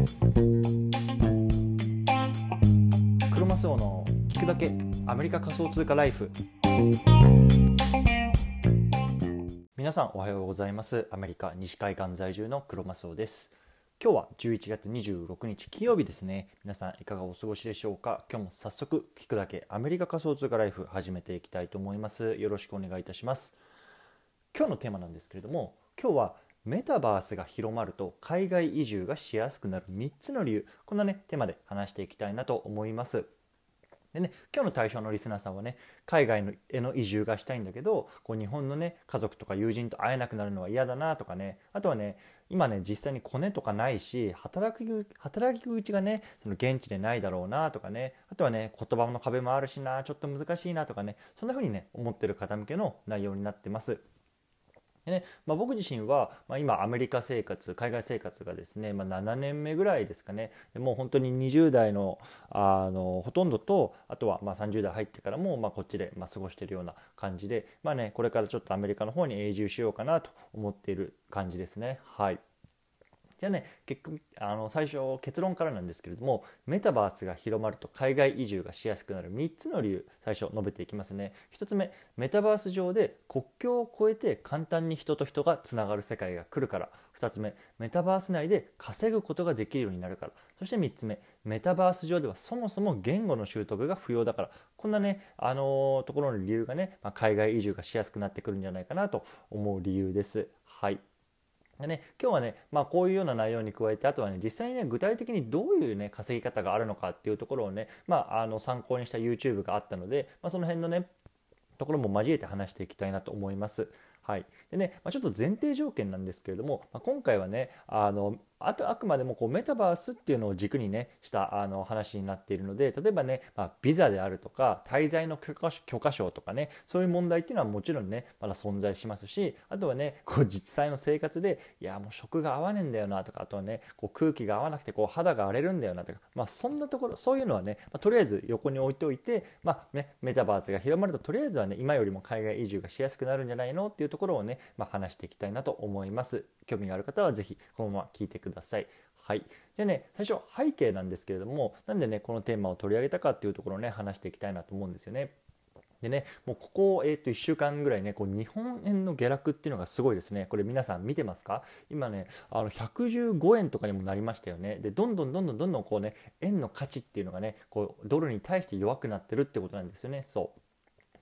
クロマスオの聞くだけアメリカ仮想通貨ライフ。皆さんおはようございます。アメリカ西海岸在住のクロマスオです。今日は11月26日金曜日ですね。皆さんいかがお過ごしでしょうか？今日も早速聞くだけアメリカ仮想通貨ライフ始めていきたいと思います。よろしくお願いいたします。今日のテーマなんですけれども今日はメタバースが広まると海外移住がしやすくなる3つの理由こんなねテーマで話していきたいなと思いますでね、今日の対象のリスナーさんはね海外への移住がしたいんだけどこう日本のね家族とか友人と会えなくなるのは嫌だなとかねあとはね今ね実際にコネとかないし働き働き口がねその現地でないだろうなとかねあとはね言葉の壁もあるしなちょっと難しいなとかねそんな風にね思ってる方向けの内容になってます。ね。まあ、僕自身は、まあ、今アメリカ生活海外生活がですね、まあ、7年目ぐらいですかね。もう本当に20代のあのほとんどとあとはま30代入ってからも、ま、こっちでま過ごしているような感じで、まあね、これからちょっとアメリカの方に永住しようかなと思っている感じですね。はい。じゃあね結局あの最初結論からなんですけれどもメタバースが広まると海外移住がしやすくなる3つの理由最初述べていきますね。1つ目メタバース上で国境を越えて簡単に人と人がつながる世界が来るから。2つ目メタバース内で稼ぐことができるようになるから。そして3つ目メタバース上ではそもそも言語の習得が不要だから。こんなねあのー、ところの理由がね、まあ、海外移住がしやすくなってくるんじゃないかなと思う理由です。はい。でね、今日はね、まあ、こういうような内容に加えてあとはね実際にね具体的にどういうね稼ぎ方があるのかっていうところをね、まあ、あの参考にした YouTube があったので、まあ、その辺のねところも交えて話していきたいなと思います。はい、でね、まあ、ちょっと前提条件なんですけれども、まあ、今回はねあのあとあくまでもこうメタバースっていうのを軸にねしたあの話になっているので例えばね、まあ、ビザであるとか滞在の許可許可証とかねそういう問題っていうのはもちろんねまだ存在しますしあとはねこう実際の生活でいやもう食が合わねえんだよなとかあとはねこう空気が合わなくてこう肌が荒れるんだよなとか、まあ、そんなところそういうのはね、まあ、とりあえず横に置いておいて、まあね、メタバースが広まるととりあえずはね今よりも海外移住がしやすくなるんじゃないのっていうところをね、まあ、話していきたいなと思います。興味がある方は是非このまま聞いてください。くださいはい、でね最初背景なんですけれどもなんでねこのテーマを取り上げたかっていうところをね話していきたいなと思うんですよね。でね、もうここ、えー、と1週間ぐらいね、こう日本円の下落っていうのがすごいですね。これ皆さん見てますか？今ね、あの115円とかにもなりましたよね。で、どんどんどんどんどんどんこうね、円の価値っていうのがね、こうドルに対して弱くなってるってことなんですよね。そう。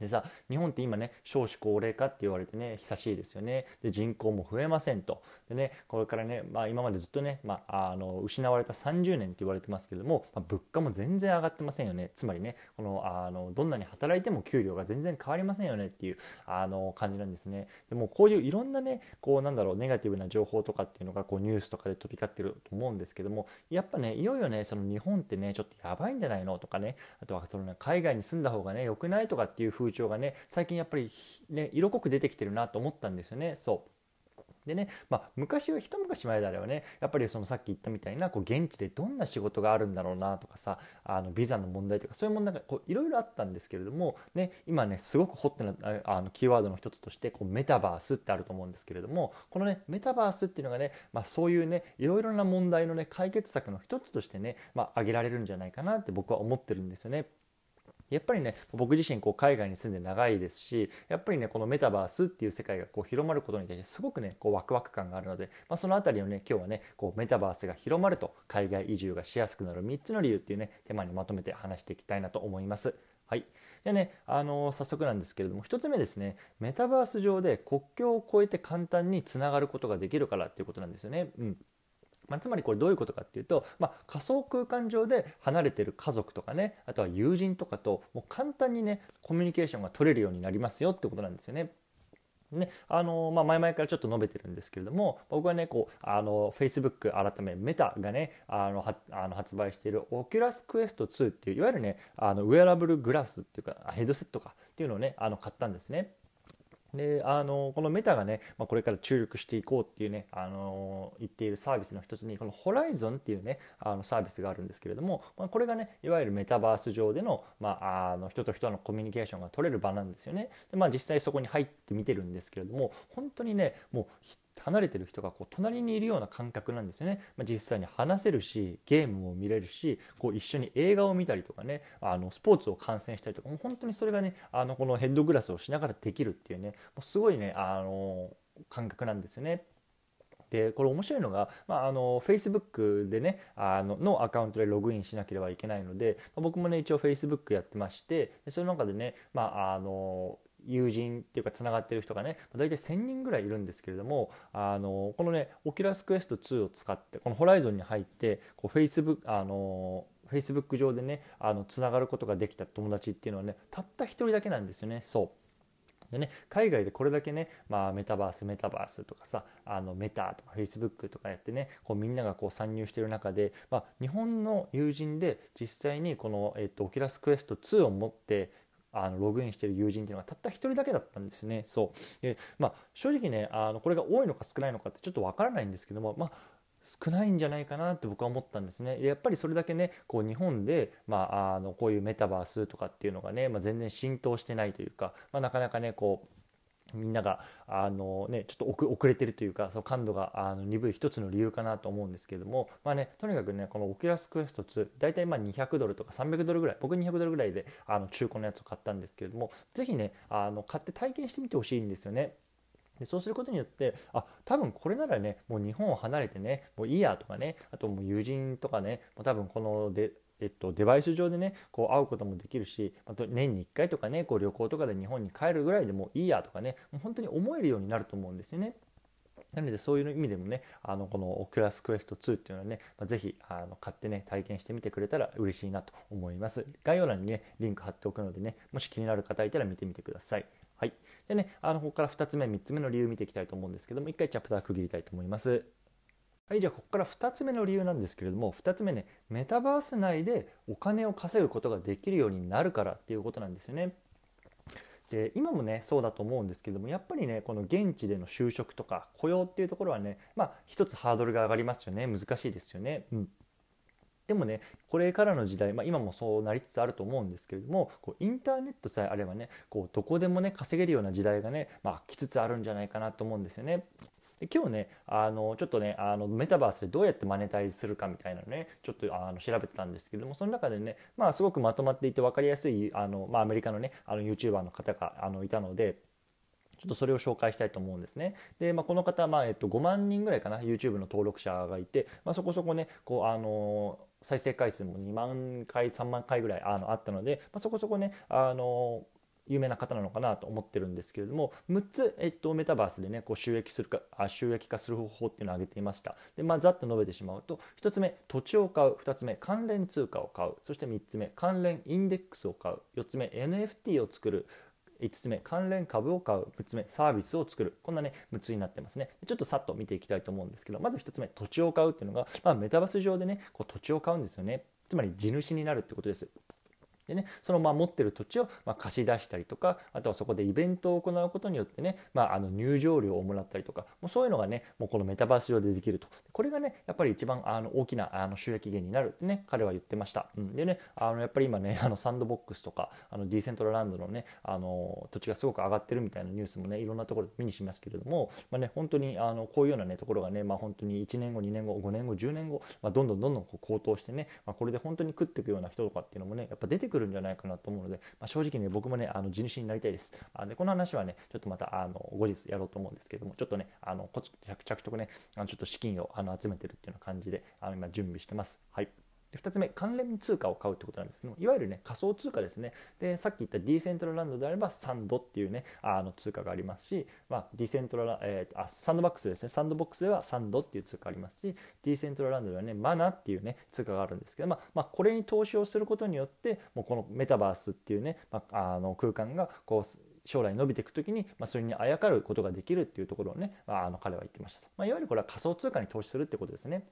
でさ日本って今ね少子高齢化って言われてね久しいですよね。で人口も増えませんと。でねこれからね、まあ、今までずっとね、まあ、あの失われた30年って言われてますけれども、まあ、物価も全然上がってませんよね。つまりねこのあのどんなに働いても給料が全然変わりませんよねっていうあの感じなんですね。でもこういういろんなねこうなんだろうネガティブな情報とかっていうのがこうニュースとかで飛び交ってると思うんですけどもやっぱねいよいよねその日本ってねちょっとやばいんじゃないのとかねあとはその、ね、海外に住んだ方がね良くないとかっていう風潮がね最近やっぱりね色濃く出てきてるなと思ったんですよねそうでね、まあ、昔は一昔前であればねやっぱりそのさっき言ったみたいなこう現地でどんな仕事があるんだろうなとかさあのビザの問題とかそういう問題がいろいろあったんですけれども、ね、今ねすごくホットなあのキーワードの一つとしてこうメタバースってあると思うんですけれどもこのねメタバースっていうのがね、まあ、そういうねいろいろな問題のね解決策の一つとしてね、まあ、挙げられるんじゃないかなって僕は思ってるんですよね。やっぱりね僕自身こう海外に住んで長いですしやっぱりねこのメタバースっていう世界がこう広まることに対してすごくねこうワクワク感があるので、まあ、その辺りをね今日はねこうメタバースが広まると海外移住がしやすくなる3つの理由っていうねテーマにまとめて話していきたいなと思います。はい、でね、あのー、早速なんですけれども1つ目ですねメタバース上で国境を越えて簡単につながることができるからっていうことなんですよね。うんまあ、つまりこれどういうことかっていうと、まあ、仮想空間上で離れてる家族とかねあとは友人とかともう簡単にねコミュニケーションが取れるようになりますよってことなんですよね。ねあのまあ、前々からちょっと述べてるんですけれども僕はねこうあの Facebook 改めメタがねあのはあの発売している Oculus Quest 2っていういわゆるねあのウェアラブルグラスっていうかヘッドセットかっていうのをねあの買ったんですね。であのこのメタがね、まあ、これから注力していこうっていうね、あの言っているサービスの一つにこのホライゾンっていうねあのサービスがあるんですけれども、まあ、これがねいわゆるメタバース上での,、まあ、あの人と人のコミュニケーションが取れる場なんですよね。で、まあ、実際そこに入って見てるんですけれども本当にねもう離れてる人がこう隣にいるような感覚なんですよね、まあ、実際に話せるしゲームも見れるしこう一緒に映画を見たりとかねあのスポーツを観戦したりとかもう本当にそれがねあのこのヘッドグラスをしながらできるっていうねもうすごいねあの感覚なんですよね。でこれ面白いのが、まあ、あの Facebook でねあののアカウントでログインしなければいけないので、まあ、僕もね一応 Facebook やってましてその中でね、まあ、あの友人っていうかつながってる人がね大体1000人ぐらいいるんですけれどもあのこのねオキュラスクエスト2を使ってこのホライゾンに入ってこう Facebook あの Facebook 上でねあのつながることができた友達っていうのはねたった1人だけなんですよねそう。でね、海外でこれだけね、まあ、メタバースメタバースとかさあのメタとかフェイスブックとかやってねこうみんながこう参入してる中で、まあ、日本の友人で実際にこの、えっと、オキュラスクエスト2を持ってあのログインしてる友人っていうのがたった1人だけだったんですね。そうでまあ、正直ねあのこれが多いのか少ないのかってちょっとわからないんですけども、まあ、少ないんじゃないかなって僕は思ったんですね。やっぱりそれだけねこう日本で、まあ、あのこういうメタバースとかっていうのがね、まあ、全然浸透してないというか、まあ、なかなかねこうみんながあの、ね、ちょっと遅れてるというかその感度があの鈍い一つの理由かなと思うんですけれども、まあね、とにかくねこのオキュラスクエスト2大体まあ200ドルとか300ドルぐらい僕200ドルぐらいであの中古のやつを買ったんですけれども是非ねあの買って体験してみてほしいんですよね。でそうすることによってあ多分これならねもう日本を離れてねもういいやとかねあともう友人とかねもう多分このでえっと、デバイス上でねこう会うこともできるしあと年に1回とかねこう旅行とかで日本に帰るぐらいでもいいやとかねもう本当に思えるようになると思うんですよね。なのでそういう意味でもねあのこのオキュラスクエスト2っていうのはね、まあ、ぜひあの買ってね体験してみてくれたら嬉しいなと思います。概要欄にねリンク貼っておくのでねもし気になる方いたら見てみてください。はい。でねあのここから2つ目3つ目の理由見ていきたいと思うんですけども1回チャプター区切りたいと思います。はいじゃあここから2つ目の理由なんですけれども2つ目ねメタバース内でお金を稼ぐことができるようになるからっていうことなんですよねで今もねそうだと思うんですけどもやっぱりねこの現地での就職とか雇用っていうところはねまあ一つハードルが上がりますよね難しいですよね。うんでもねこれからの時代、まあ、今もそうなりつつあると思うんですけれどもこうインターネットさえあればねこうどこでもね稼げるような時代がね、まあ、来つつあるんじゃないかなと思うんですよね。で今日ねあのちょっとねあのメタバースでどうやってマネタイズするかみたいなのねちょっとあの調べてたんですけどもその中でねまあすごくまとまっていて分かりやすいあの、まあ、アメリカのねあの YouTuber の方があのいたので。ちょっとそれを紹介したいと思うんですね。で、まあ、この方、まあえっと、5万人ぐらいかな YouTube の登録者がいて、まあ、そこそこねこうあの再生回数も2万回3万回ぐらいあのあったので、まあ、そこそこねあの有名な方なのかなと思ってるんですけれども6つ、えっと、メタバースでねこう収益するかあ収益化する方法っていうのを挙げていました。で、まあ、ざっと述べてしまうと1つ目土地を買う。2つ目関連通貨を買う。そして3つ目関連インデックスを買う。4つ目 NFT を作る。5つ目関連株を買う。6つ目サービスを作る。こんなね6つになってますね。ちょっとさっと見ていきたいと思うんですけどまず1つ目土地を買うっていうのが、まあ、メタバース上でねこう土地を買うんですよね。つまり地主になるってことです。でね、そのまあ持ってる土地をま貸し出したりとかあとはそこでイベントを行うことによってね、まあ、あの入場料をもらったりとかもうそういうのがねもうこのメタバース上でできると。これがねやっぱり一番あの大きなあの収益源になるってね彼は言ってました、うん、でねあのやっぱり今ね あのサンドボックスとかあのディーセントラランドのねあの土地がすごく上がってるみたいなニュースもねいろんなところで目にしますけれども、まあね、本当にあのこういうようなねところがね、まあ、本当に1年後2年後5年後10年後、まあ、どんどんどんどんこう高騰してね、まあ、これで本当に食っていくような人とかっていうのもねやっぱ出てくるんじゃないかなと思うので、まあ、正直ね僕もねあの地主になりたいです。あでこの話はねちょっとまたあの後日やろうと思うんですけどもちょっとねあのこつ着々とねあのちょっと資金をあの集めてるっていうような感じであの今準備してます。はい。で2つ目、関連通貨を買うってことなんですけどもいわゆるね、仮想通貨ですね。で、さっき言ったディーセントラルランドであれば、サンドっていうね、あの通貨がありますし、まあ、ディセントララ、えー、あ、サンドバックスですね。サンドボックスではサンドっていう通貨ありますし、ディーセントラルランドではね、マナっていうね、通貨があるんですけど、まあ、まあ、これに投資をすることによって、もうこのメタバースっていうね、まあ、あの空間がこう、将来伸びていく時に、まあ、それにあやかることができるっていうところをね、まあ、あの彼は言ってましたと、まあ、いわゆるこれは仮想通貨に投資するってことですね。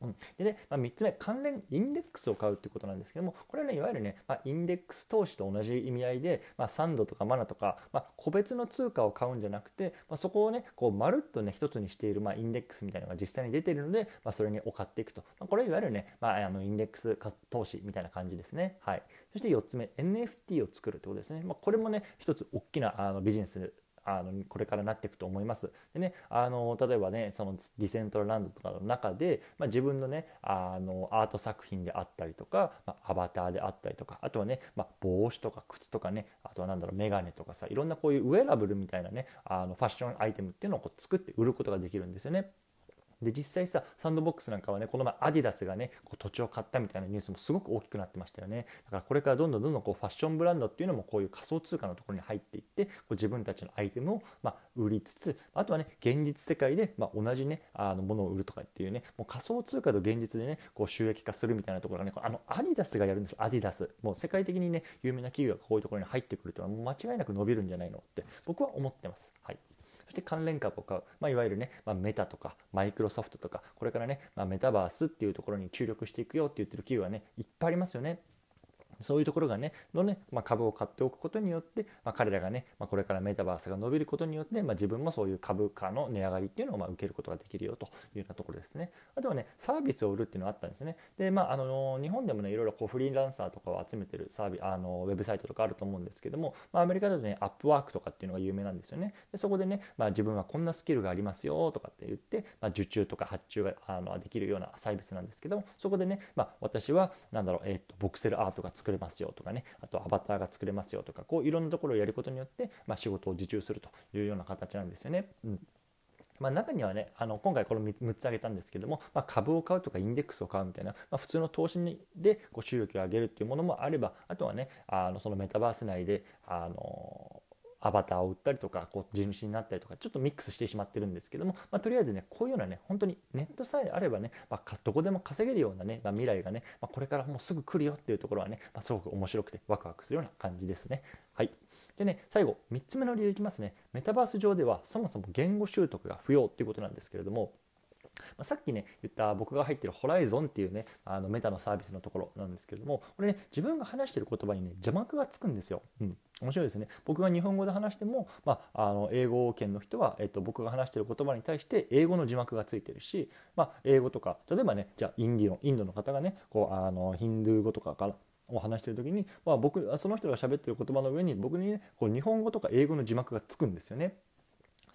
うん、でね、まあ、3つ目、関連インデックスを買うということなんですけども、これはね、いわゆるね、まあ、インデックス投資と同じ意味合いで、まあ、サンドとかマナとか、まあ、個別の通貨を買うんじゃなくて、ま、そこをね、こうまるっとね、一つにしている、まあ、インデックスみたいなのが実際に出ているので、ま、それに買っていくと。ま、これいわゆるね、まあ、あのインデックス投資みたいな感じですね。はい。そして4つ目、NFT を作るということですね。ま、これもね、一つ大きなあのビジネスあのこれからなっていくと思います。でねあの例えばねそのディセントランドとかの中で、まあ、自分のねあのアート作品であったりとか、まあ、アバターであったりとかあとはね、まあ、帽子とか靴とかねあとは何だろうメガネとかさいろんなこういうウェアラブルみたいなねあのファッションアイテムっていうのをこう作って売ることができるんですよね。で実際さサンドボックスなんかはねこの前アディダスがねこう土地を買ったみたいなニュースもすごく大きくなってましたよね。だからこれからどんどんどんどんこうファッションブランドっていうのもこういう仮想通貨のところに入っていってこう自分たちのアイテムをま売りつつあとはね現実世界でま同じねあのものを売るとかっていうねもう仮想通貨と現実でねこう収益化するみたいなところがねあのアディダスがやるんですよ。アディダス。もう世界的にね有名な企業がこういうところに入ってくるというのはもう間違いなく伸びるんじゃないのって僕は思ってます。はい。そして関連株を買う、まあ、いわゆるね、まあ、メタとかマイクロソフトとかこれからね、まあ、メタバースっていうところに注力していくよって言ってる企業はねいっぱいありますよね。そういうところがね、のね、まあ、株を買っておくことによって、まあ、彼らがね、まあ、これからメタバースが伸びることによって、ま、自分もそういう株価の値上がりっていうのをま受けることができるよというようなところですね。あとはね、サービスを売るっていうのがあったんですね。で、まあ、あの日本でもね、いろいろこうフリーランサーとかを集めてるサービス、あのウェブサイトとかあると思うんですけども、まあ、アメリカだとね、アップワークとかっていうのが有名なんですよね。でそこでね、まあ、自分はこんなスキルがありますよとかって言って、ま、受注とか発注があのできるようなサービスなんですけども、そこでね、まあ、私は、なんだろう、えっ、と、ボクセルアートが作作れますよとかね、あとアバターが作れますよとかこういろんなところをやることによって、まあ、仕事を受注するというような形なんですよね。うんまあ、中にはねあの今回この 6, 6つ挙げたんですけども、まあ、株を買うとかインデックスを買うみたいな、まあ、普通の投資でこう収益を上げるっていうものもあればあとはねあのそのメタバース内であのアバターを売ったりとかこう地主になったりとかちょっとミックスしてしまってるんですけども、まあ、とりあえずねこういうようなね本当にネットさえあればね、まあ、どこでも稼げるようなね、まあ、未来がね、まこれからもうすぐ来るよっていうところはね、ますごく面白くてワクワクするような感じですね。はいでね、最後、3つ目の理由いきますね。メタバース上ではそもそも言語習得が不要っていうことなんですけれども、まあ、さっきね言った僕が入ってるホライゾンっていうねあのメタのサービスのところなんですけれどもこれね自分が話してる言葉にね字幕がつくんですよ。うん面白いですね僕が日本語で話しても、まあ、あの英語圏の人は、えっと、僕が話してる言葉に対して英語の字幕がついてるし、まあ、英語とか例えばねじゃあインディオインドの方がねこうあのヒンドゥー語とかからを話してる時に、まあ、僕その人が喋ってる言葉の上に僕にねこう日本語とか英語の字幕がつくんですよね。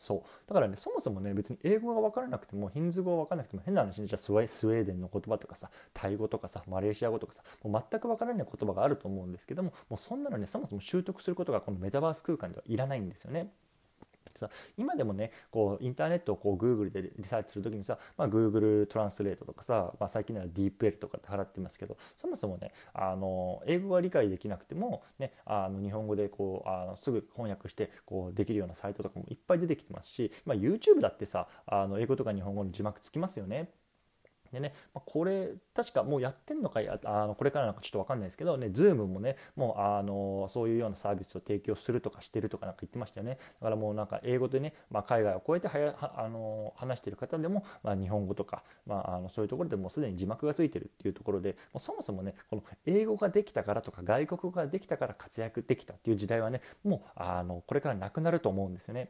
そうだからねそもそもね別に英語が分からなくてもヒンズー語が分からなくても変な話にじゃあスウェーデンの言葉とかさタイ語とかさマレーシア語とかさもう全く分からない言葉があると思うんですけどももうそんなのねそもそも習得することがこのメタバース空間ではいらないんですよね。さ今でもねこうインターネットをこう Google でリサーチする時にさ、まあ、Google トランスレートとかさ、まあ、最近なら DeepL とかって払ってますけどそもそもねあの英語は理解できなくても、ね、あの日本語でこうあのすぐ翻訳してこうできるようなサイトとかもいっぱい出てきてますし、まあ、YouTube だってさあの英語とか日本語の字幕つきますよね。でね、まあ、これ確かもうやってんのかやあのこれからなんかちょっと分かんないですけどね Zoom もねもうあのそういうようなサービスを提供するとかしてるとかなんか言ってましたよねだからもうなんか英語でね、まあ、海外を超えてはやあの話してる方でも、まあ、日本語とか、まあ、あのそういうところでもうすでに字幕がついてるっていうところでもうそもそもねこの英語ができたからとか外国語ができたから活躍できたっていう時代はねもうあのこれからなくなると思うんですよね。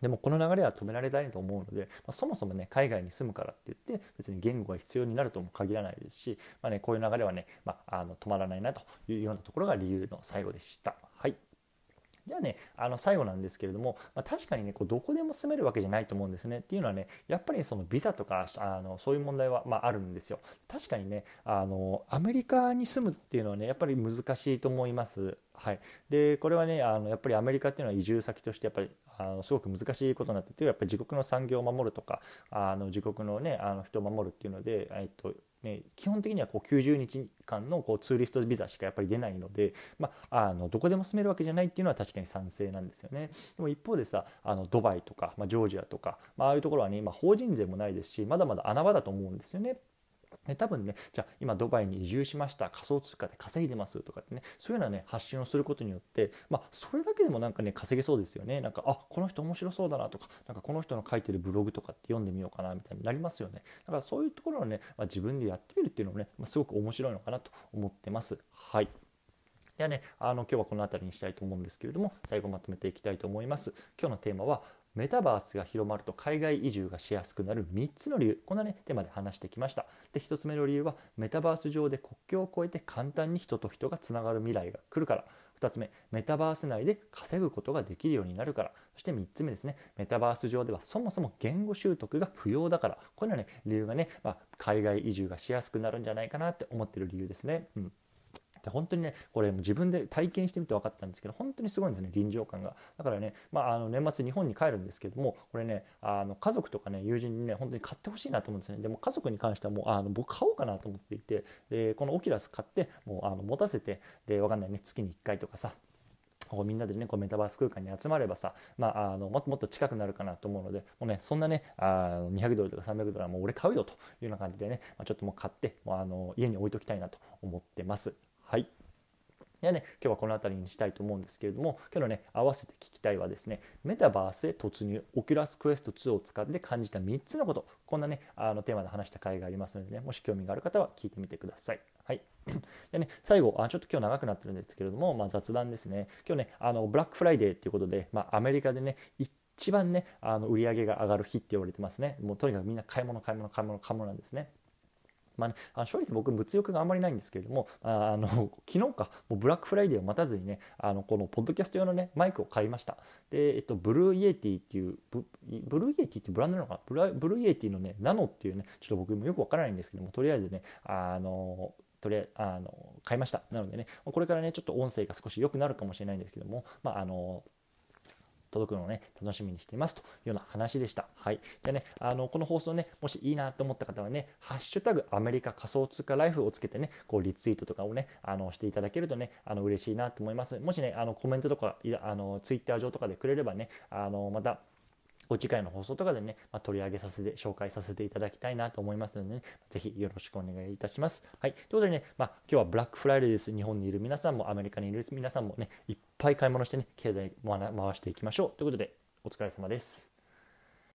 でもこの流れは止められないと思うので、まあ、そもそもね海外に住むからって言って別に言語が必要になるとも限らないですし、まあね、こういう流れはね、まあ、あの止まらないなというようなところが理由の最後でした。はいじゃあね、あの最後なんですけれども、まあ、確かにね、こうどこでも住めるわけじゃないと思うんですね。っていうのはね、やっぱりそのビザとかあのそういう問題は、まあ、あるんですよ。確かにねあの、アメリカに住むっていうのはね、やっぱり難しいと思います。はい、でこれはねあのやっぱりアメリカっていうのは移住先としてやっぱりあのすごく難しいことになっててやっぱり自国の産業を守るとかあの自国の,、ね、あの人を守るっていうので、えっとね、基本的にはこう90日間のこうツーリストビザしかやっぱり出ないので、まあ、あのどこでも住めるわけじゃないっていうのは確かに賛成なんですよね。でも一方でさあのドバイとか、まあ、ジョージアとか、まああいうところはね今法人税もないですしまだまだ穴場だと思うんですよね。で多分ねじゃあ今ドバイに移住しました仮想通貨で稼いでますとかってねそういうようなね発信をすることによってまあそれだけでもなんかね稼げそうですよね。なんかあこの人面白そうだなとかなんかこの人の書いてるブログとかって読んでみようかなみたいになりますよね。だからそういうところをね、まあ、自分でやってみるっていうのもね、まあ、すごく面白いのかなと思ってます。はい。ではね、あの今日はこの辺りにしたいと思うんですけれども最後まとめていきたいと思います。今日のテーマはメタバースが広まると海外移住がしやすくなる3つの理由こんなねテーマで話してきました。で1つ目の理由はメタバース上で国境を越えて簡単に人と人がつながる未来が来るから。2つ目メタバース内で稼ぐことができるようになるから。そして3つ目ですねメタバース上ではそもそも言語習得が不要だから。これはね理由がね、まあ、海外移住がしやすくなるんじゃないかなって思ってる理由ですね。うん。で本当にねこれ自分で体験してみて分かったんですけど本当にすごいんですね臨場感がだからね、まあ、あの年末日本に帰るんですけどもこれねあの家族とかね友人にね本当に買ってほしいなと思うんですねでも家族に関してはもうあの僕買おうかなと思っていてでこのオキュラス買ってもうあの持たせてで分かんないね月に1回とかさこうみんなでねこうメタバース空間に集まればさ、まあ、あのもっともっと近くなるかなと思うのでもうねそんなねあ200ドルとか300ドルはもう俺買うよというような感じでね、まあ、ちょっともう買ってもうあの家に置いときたいなと思ってます。はいではね、今日はこの辺りにしたいと思うんですけれども、今日のね、合わせて聞きたいはですね、メタバースへ突入、オキュラスクエスト2を使って感じた3つのこと、こんなね、あのテーマで話した回がありますのでね、もし興味がある方は聞いてみてください。はい。でね、最後あ、ちょっと今日長くなってるんですけれども、まあ、雑談ですね。今日ね、あのブラックフライデーっていうことで、まあ、アメリカでね、一番ね、あの売り上げが上がる日って言われてますね。もうとにかくみんな買い物、買い物、買い物、買い物なんですね。まあね、あの正直僕物欲があんまりないんですけれどもあの 昨日かもうブラックフライデーを待たずにねあのこのポッドキャスト用のねマイクを買いました。で、えっと、ブルーイエティっていうブルーイエティってブランドなのかな？ブラブルーイエティのねナノっていうねちょっと僕もよくわからないんですけどもとりあえずねあのとりあえずあの買いました。なのでねこれからねちょっと音声が少し良くなるかもしれないんですけどもまああの届くのをね、楽しみにしていますというような話でした。はい。でね、あの、この放送ね、もしいいなと思った方はね、ハッシュタグアメリカ仮想通貨ライフをつけてね、こうリツイートとかをね、あの、していただけるとね、あの、嬉しいなと思います。もしね、あの、コメントとか、あの、ツイッター上とかでくれればね、あの、また、次回の放送とかでね、まあ、取り上げさせて、紹介させていただきたいなと思いますのでね、ぜひよろしくお願いいたします。はい。ということでね、まあ、今日はブラックフライデーです。日本にいる皆さんも、アメリカにいる皆さんもね、いっぱい買い物してね、経済回していきましょう。ということで、お疲れ様です。